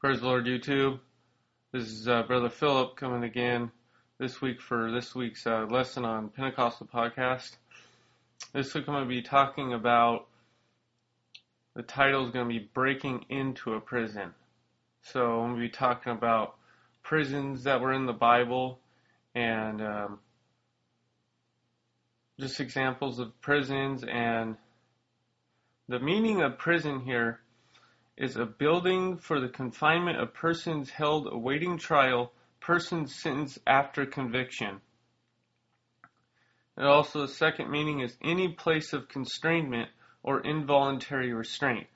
Praise the Lord, YouTube. This is uh, Brother Philip coming again this week for this week's uh, lesson on Pentecostal podcast. This week I'm going to be talking about the title is going to be Breaking into a Prison. So I'm going to be talking about prisons that were in the Bible and um, just examples of prisons and the meaning of prison here is a building for the confinement of persons held awaiting trial, persons sentenced after conviction. And also, the second meaning is any place of constrainment or involuntary restraint.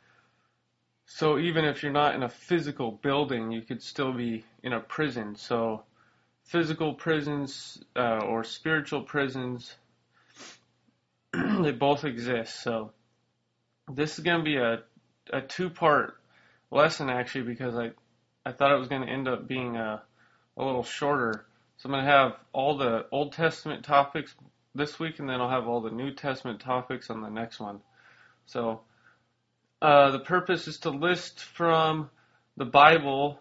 So, even if you're not in a physical building, you could still be in a prison. So, physical prisons uh, or spiritual prisons, they both exist. So, this is going to be a a two part lesson actually because I I thought it was going to end up being a a little shorter. So I'm going to have all the Old Testament topics this week, and then I'll have all the New Testament topics on the next one. So uh, the purpose is to list from the Bible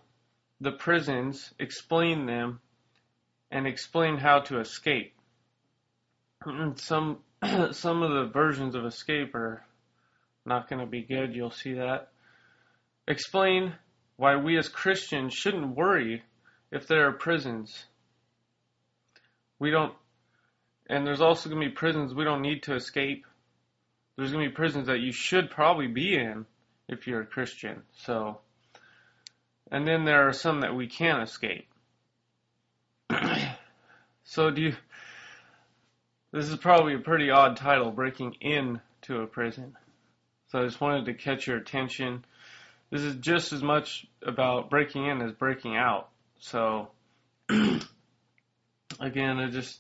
the prisons, explain them, and explain how to escape. some some of the versions of escape are not going to be good. You'll see that. Explain why we as Christians shouldn't worry if there are prisons. We don't, and there's also going to be prisons we don't need to escape. There's going to be prisons that you should probably be in if you're a Christian. So, and then there are some that we can't escape. so, do you, this is probably a pretty odd title, Breaking Into a Prison. So I just wanted to catch your attention. This is just as much about breaking in as breaking out. So again, I just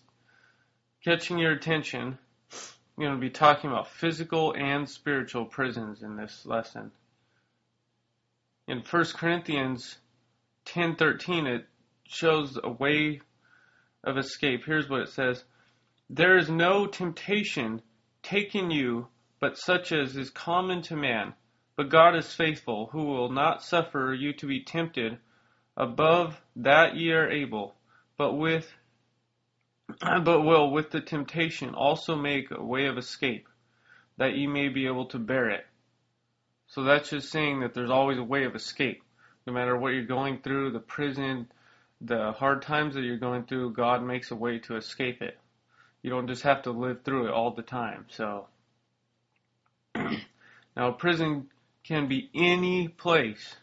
catching your attention. I'm going to be talking about physical and spiritual prisons in this lesson. In 1 Corinthians 10:13 it shows a way of escape. Here's what it says: There is no temptation taking you but such as is common to man. But God is faithful, who will not suffer you to be tempted above that ye are able, but with but will with the temptation also make a way of escape, that ye may be able to bear it. So that's just saying that there's always a way of escape. No matter what you're going through, the prison, the hard times that you're going through, God makes a way to escape it. You don't just have to live through it all the time. So now, a prison can be any place.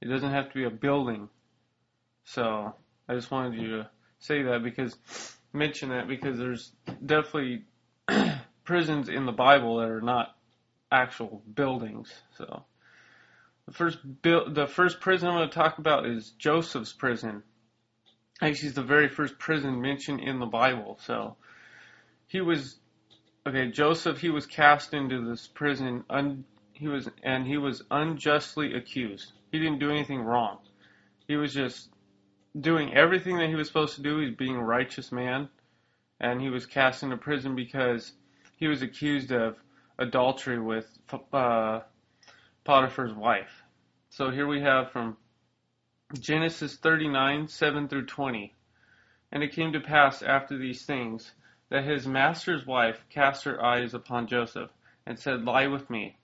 It doesn't have to be a building. So, I just wanted you to say that because, mention that because there's definitely prisons in the Bible that are not actual buildings. So, the first the first prison I'm going to talk about is Joseph's prison. Actually, it's the very first prison mentioned in the Bible. So, he was okay, Joseph, he was cast into this prison. Un, he was and he was unjustly accused. He didn't do anything wrong. He was just doing everything that he was supposed to do. He's being a righteous man, and he was cast into prison because he was accused of adultery with uh, Potiphar's wife. So here we have from Genesis 39, 7 through 20. And it came to pass after these things that his master's wife cast her eyes upon Joseph, and said, Lie with me.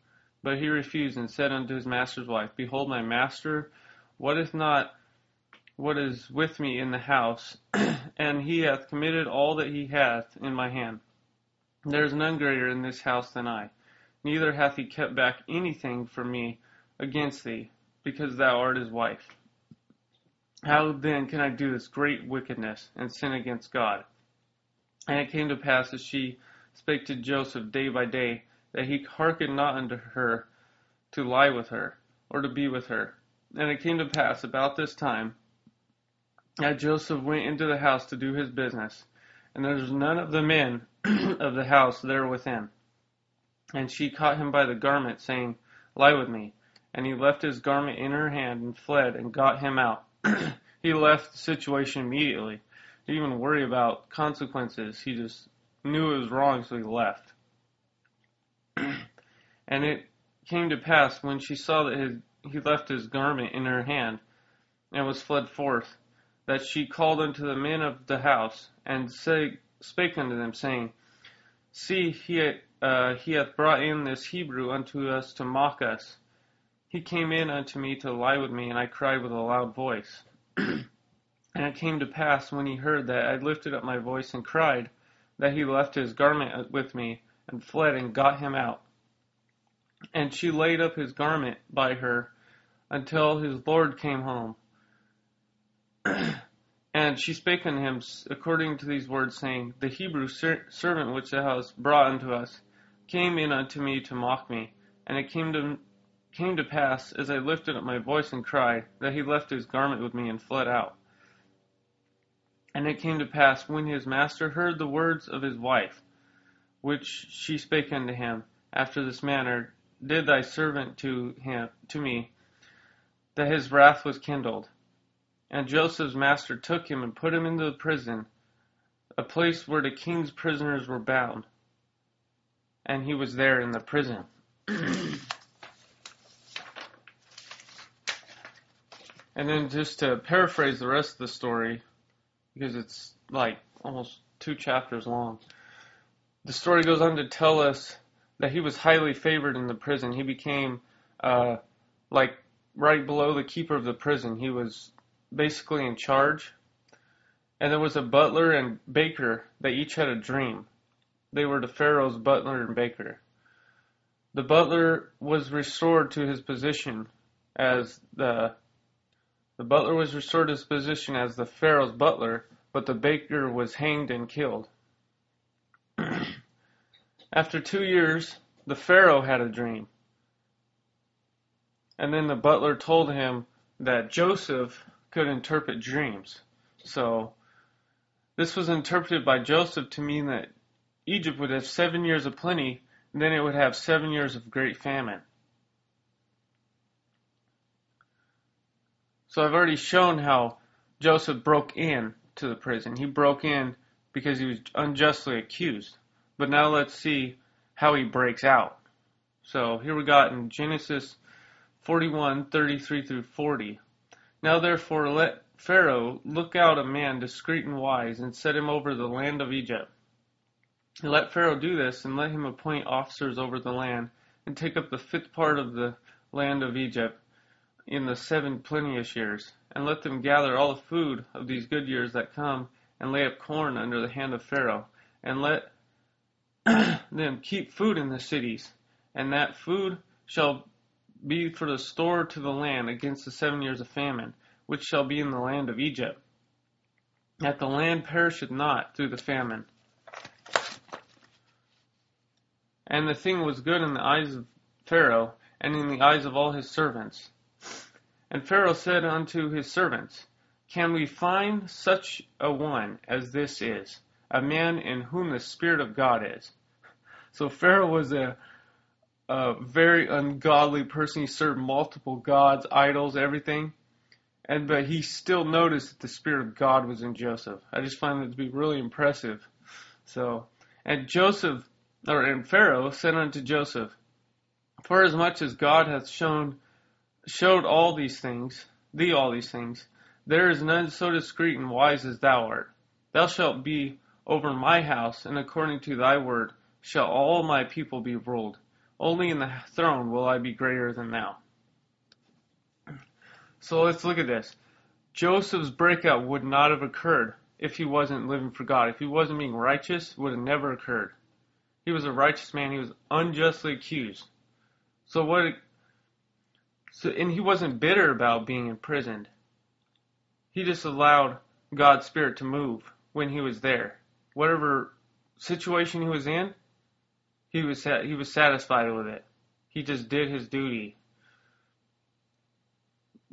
But he refused, and said unto his master's wife, Behold, my master wotteth not what is with me in the house, and he hath committed all that he hath in my hand. There is none greater in this house than I, neither hath he kept back anything from me against thee, because thou art his wife. How then can I do this great wickedness, and sin against God? And it came to pass as she spake to Joseph day by day, that he hearkened not unto her to lie with her, or to be with her. And it came to pass about this time that Joseph went into the house to do his business, and there was none of the men of the house there within. And she caught him by the garment, saying, Lie with me. And he left his garment in her hand and fled and got him out. he left the situation immediately didn't even worry about consequences. He just knew it was wrong, so he left. and it came to pass when she saw that his, he left his garment in her hand, and was fled forth, that she called unto the men of the house, and say, spake unto them, saying, See, he, uh, he hath brought in this Hebrew unto us to mock us. He came in unto me to lie with me, and I cried with a loud voice. and it came to pass, when he heard that I lifted up my voice and cried, that he left his garment with me, and fled and got him out. And she laid up his garment by her until his Lord came home. and she spake unto him according to these words, saying, The Hebrew ser- servant which thou hast brought unto us came in unto me to mock me. And it came to came to pass, as I lifted up my voice and cried, that he left his garment with me and fled out. And it came to pass, when his master heard the words of his wife, which she spake unto him, after this manner did thy servant to him to me, that his wrath was kindled. And Joseph's master took him and put him into the prison, a place where the king's prisoners were bound. And he was there in the prison. and then just to paraphrase the rest of the story, because it's like almost two chapters long. The story goes on to tell us that he was highly favored in the prison. He became uh, like right below the keeper of the prison. He was basically in charge. And there was a butler and baker that each had a dream. They were the Pharaoh's butler and baker. The butler was restored to his position as the the butler was restored to his position as the Pharaoh's butler, but the baker was hanged and killed. After two years, the Pharaoh had a dream. And then the butler told him that Joseph could interpret dreams. So this was interpreted by Joseph to mean that Egypt would have seven years of plenty, and then it would have seven years of great famine. So I've already shown how Joseph broke in to the prison. He broke in because he was unjustly accused. But now let's see how he breaks out. So here we got in Genesis 41, 33 through 40. Now therefore let Pharaoh look out a man discreet and wise, and set him over the land of Egypt. Let Pharaoh do this, and let him appoint officers over the land, and take up the fifth part of the land of Egypt in the seven plenteous years, and let them gather all the food of these good years that come, and lay up corn under the hand of Pharaoh, and let them keep food in the cities, and that food shall be for the store to the land against the seven years of famine, which shall be in the land of Egypt, that the land perisheth not through the famine. And the thing was good in the eyes of Pharaoh, and in the eyes of all his servants. And Pharaoh said unto his servants, Can we find such a one as this is, a man in whom the Spirit of God is? So Pharaoh was a a very ungodly person. He served multiple gods, idols, everything. And but he still noticed that the spirit of God was in Joseph. I just find that to be really impressive. So, and Joseph, or and Pharaoh said unto Joseph, For as much as God hath shown showed all these things, thee all these things, there is none so discreet and wise as thou art. Thou shalt be over my house, and according to thy word shall all my people be ruled. Only in the throne will I be greater than thou. So let's look at this. Joseph's breakout would not have occurred if he wasn't living for God. If he wasn't being righteous, would have never occurred. He was a righteous man. He was unjustly accused. So what? So and he wasn't bitter about being imprisoned. He just allowed God's spirit to move when he was there. Whatever situation he was in, he was he was satisfied with it. He just did his duty.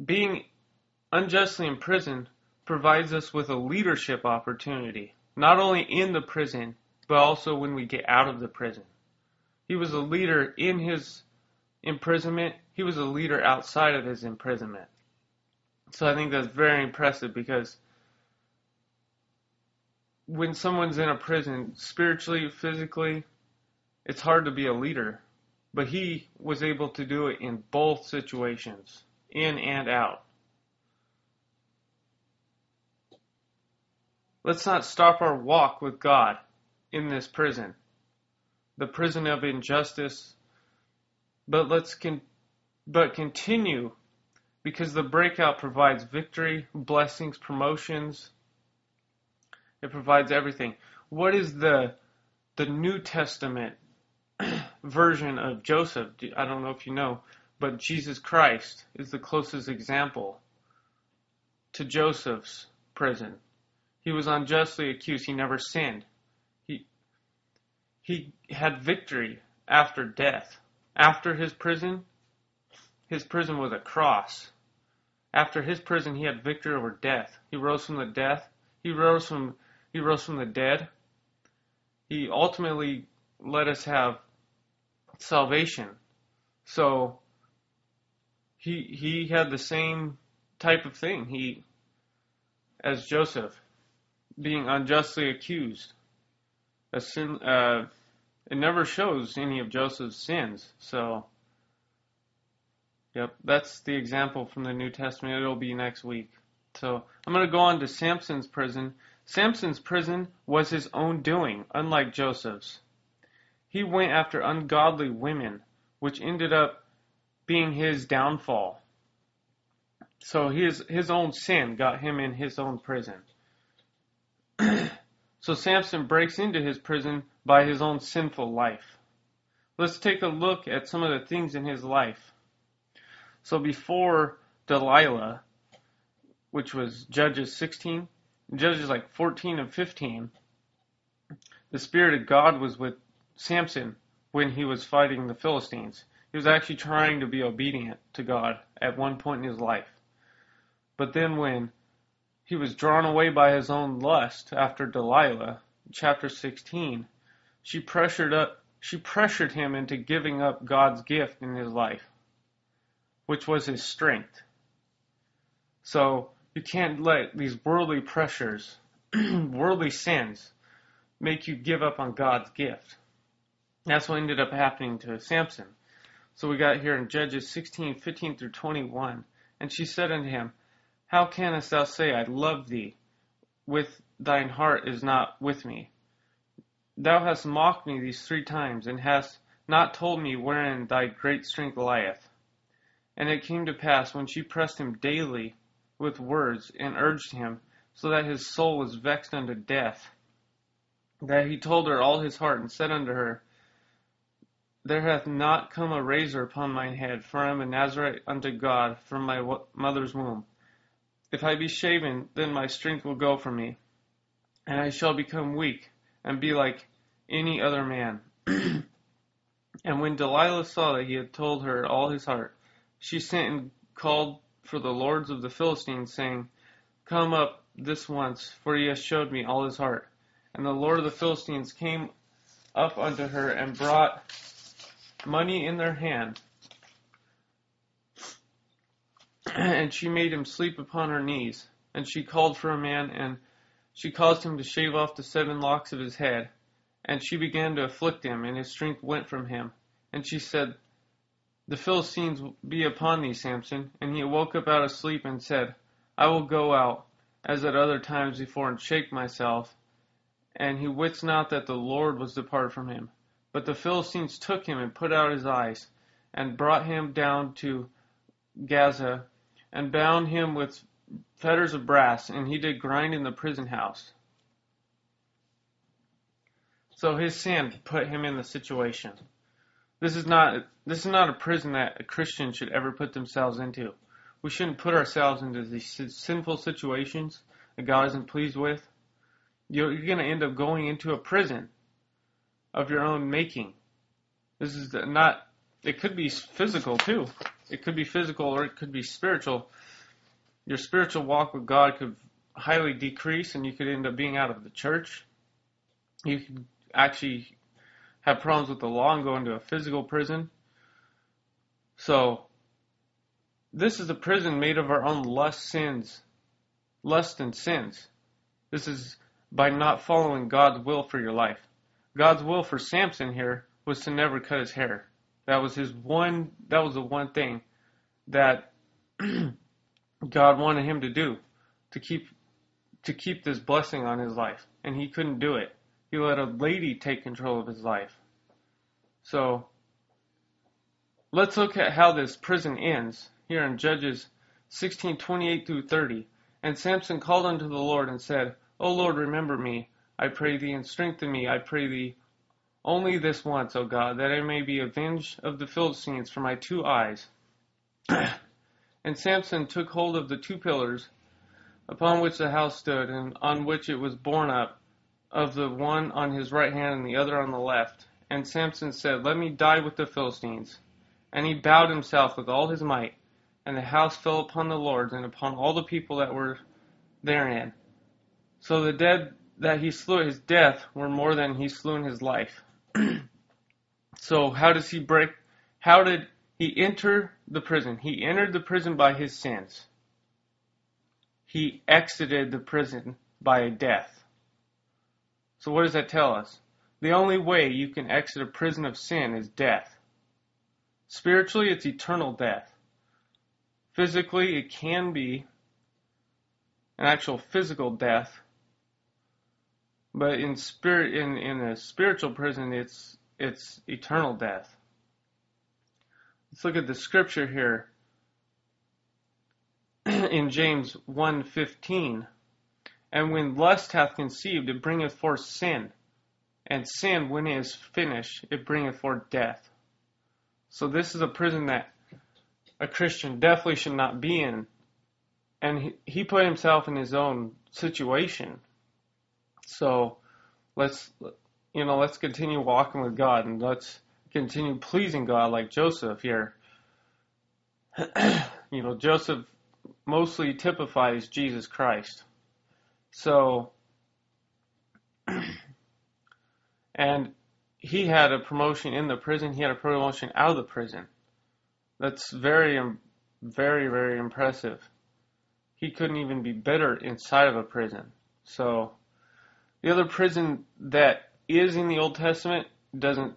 Being unjustly imprisoned provides us with a leadership opportunity, not only in the prison, but also when we get out of the prison. He was a leader in his imprisonment, he was a leader outside of his imprisonment. So I think that's very impressive because when someone's in a prison, spiritually, physically, it's hard to be a leader. But he was able to do it in both situations. in and out. Let's not stop our walk with God in this prison, the prison of injustice, but let's con- but continue because the breakout provides victory, blessings, promotions. It provides everything. What is the the New Testament version of Joseph? I don't know if you know, but Jesus Christ is the closest example to Joseph's prison. He was unjustly accused. He never sinned. He he had victory after death. After his prison, his prison was a cross. After his prison, he had victory over death. He rose from the death. He rose from he rose from the dead. He ultimately let us have salvation. So he he had the same type of thing. He as Joseph being unjustly accused. A sin, uh, it never shows any of Joseph's sins. So Yep, that's the example from the New Testament. It'll be next week. So I'm going to go on to Samson's prison. Samson's prison was his own doing, unlike Joseph's. He went after ungodly women, which ended up being his downfall. So his his own sin got him in his own prison. so Samson breaks into his prison by his own sinful life. Let's take a look at some of the things in his life. So before Delilah, which was Judges 16, Judges like 14 and 15, the Spirit of God was with Samson when he was fighting the Philistines. He was actually trying to be obedient to God at one point in his life. But then when he was drawn away by his own lust after Delilah, chapter 16, she pressured up she pressured him into giving up God's gift in his life which was his strength. So you can't let these worldly pressures, worldly sins, make you give up on God's gift. That's what ended up happening to Samson. So we got here in Judges 16, 15 through 21. And she said unto him, How canst thou say, I love thee, with thine heart is not with me? Thou hast mocked me these three times, and hast not told me wherein thy great strength lieth. And it came to pass, when she pressed him daily with words, and urged him, so that his soul was vexed unto death, that he told her all his heart, and said unto her, There hath not come a razor upon mine head, for I am a Nazarite unto God from my mother's womb. If I be shaven, then my strength will go from me, and I shall become weak, and be like any other man. and when Delilah saw that he had told her all his heart, she sent and called for the lords of the Philistines, saying, Come up this once, for he has showed me all his heart. And the Lord of the Philistines came up unto her and brought money in their hand. And she made him sleep upon her knees. And she called for a man, and she caused him to shave off the seven locks of his head. And she began to afflict him, and his strength went from him. And she said, the Philistines be upon thee, Samson. And he awoke up out of sleep and said, I will go out, as at other times before, and shake myself. And he wits not that the Lord was departed from him. But the Philistines took him and put out his eyes, and brought him down to Gaza, and bound him with fetters of brass, and he did grind in the prison house. So his sin put him in the situation. This is not this is not a prison that a Christian should ever put themselves into. We shouldn't put ourselves into these sinful situations that God isn't pleased with. You're, you're going to end up going into a prison of your own making. This is not. It could be physical too. It could be physical or it could be spiritual. Your spiritual walk with God could highly decrease, and you could end up being out of the church. You could actually have problems with the law and go into a physical prison. So, this is a prison made of our own lust sins, lust and sins. This is by not following God's will for your life. God's will for Samson here was to never cut his hair. That was his one, that was the one thing that God wanted him to do to keep to keep this blessing on his life, and he couldn't do it. He let a lady take control of his life. So let's look at how this prison ends here in Judges 16:28 through 30. And Samson called unto the Lord and said, O Lord, remember me, I pray thee, and strengthen me, I pray thee, only this once, O God, that I may be avenged of the Philistines for my two eyes. and Samson took hold of the two pillars upon which the house stood, and on which it was borne up, of the one on his right hand and the other on the left. And Samson said, Let me die with the Philistines. And he bowed himself with all his might, and the house fell upon the lords and upon all the people that were therein. So the dead that he slew at his death were more than he slew in his life. so how does he break? How did he enter the prison? He entered the prison by his sins. He exited the prison by a death. So what does that tell us? The only way you can exit a prison of sin is death. Spiritually, it's eternal death. Physically, it can be an actual physical death, but in spirit, in, in a spiritual prison, it's it's eternal death. Let's look at the scripture here in James 1:15. And when lust hath conceived, it bringeth forth sin, and sin, when it is finished, it bringeth forth death. So this is a prison that a Christian definitely should not be in. And he, he put himself in his own situation. So let's you know, let's continue walking with God and let's continue pleasing God like Joseph here. you know, Joseph mostly typifies Jesus Christ. So and he had a promotion in the prison, he had a promotion out of the prison. That's very, very, very impressive. He couldn't even be better inside of a prison. So, the other prison that is in the Old Testament doesn't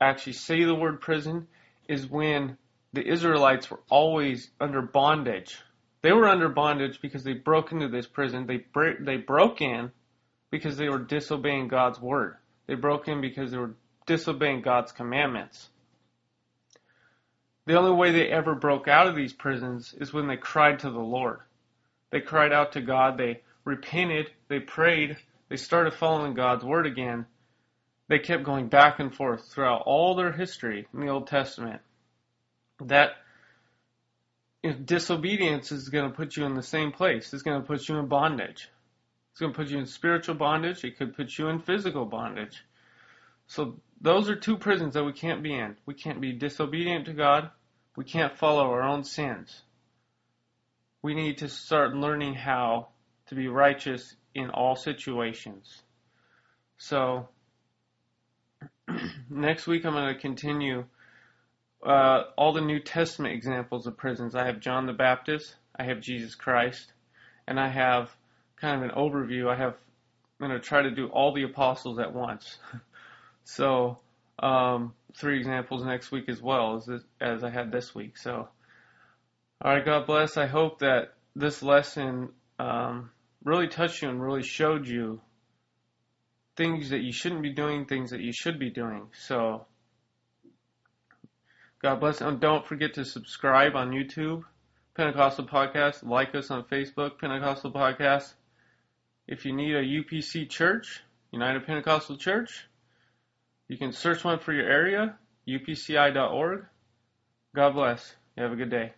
actually say the word prison is when the Israelites were always under bondage. They were under bondage because they broke into this prison. They they broke in because they were disobeying God's word. They broke in because they were disobeying God's commandments. The only way they ever broke out of these prisons is when they cried to the Lord. They cried out to God, they repented, they prayed, they started following God's word again. They kept going back and forth throughout all their history in the Old Testament. That disobedience is going to put you in the same place. It's going to put you in bondage. It's going to put you in spiritual bondage. It could put you in physical bondage. So those are two prisons that we can't be in. We can't be disobedient to God. We can't follow our own sins. We need to start learning how to be righteous in all situations. So, next week I'm going to continue uh, all the New Testament examples of prisons. I have John the Baptist, I have Jesus Christ, and I have kind of an overview. I have I'm going to try to do all the apostles at once. So um, three examples next week as well as as I had this week. So all right, God bless. I hope that this lesson um, really touched you and really showed you things that you shouldn't be doing, things that you should be doing. So God bless. And don't forget to subscribe on YouTube, Pentecostal Podcast. Like us on Facebook, Pentecostal Podcast. If you need a UPC church, United Pentecostal Church, you can search one for your area, upci.org. God bless. You have a good day.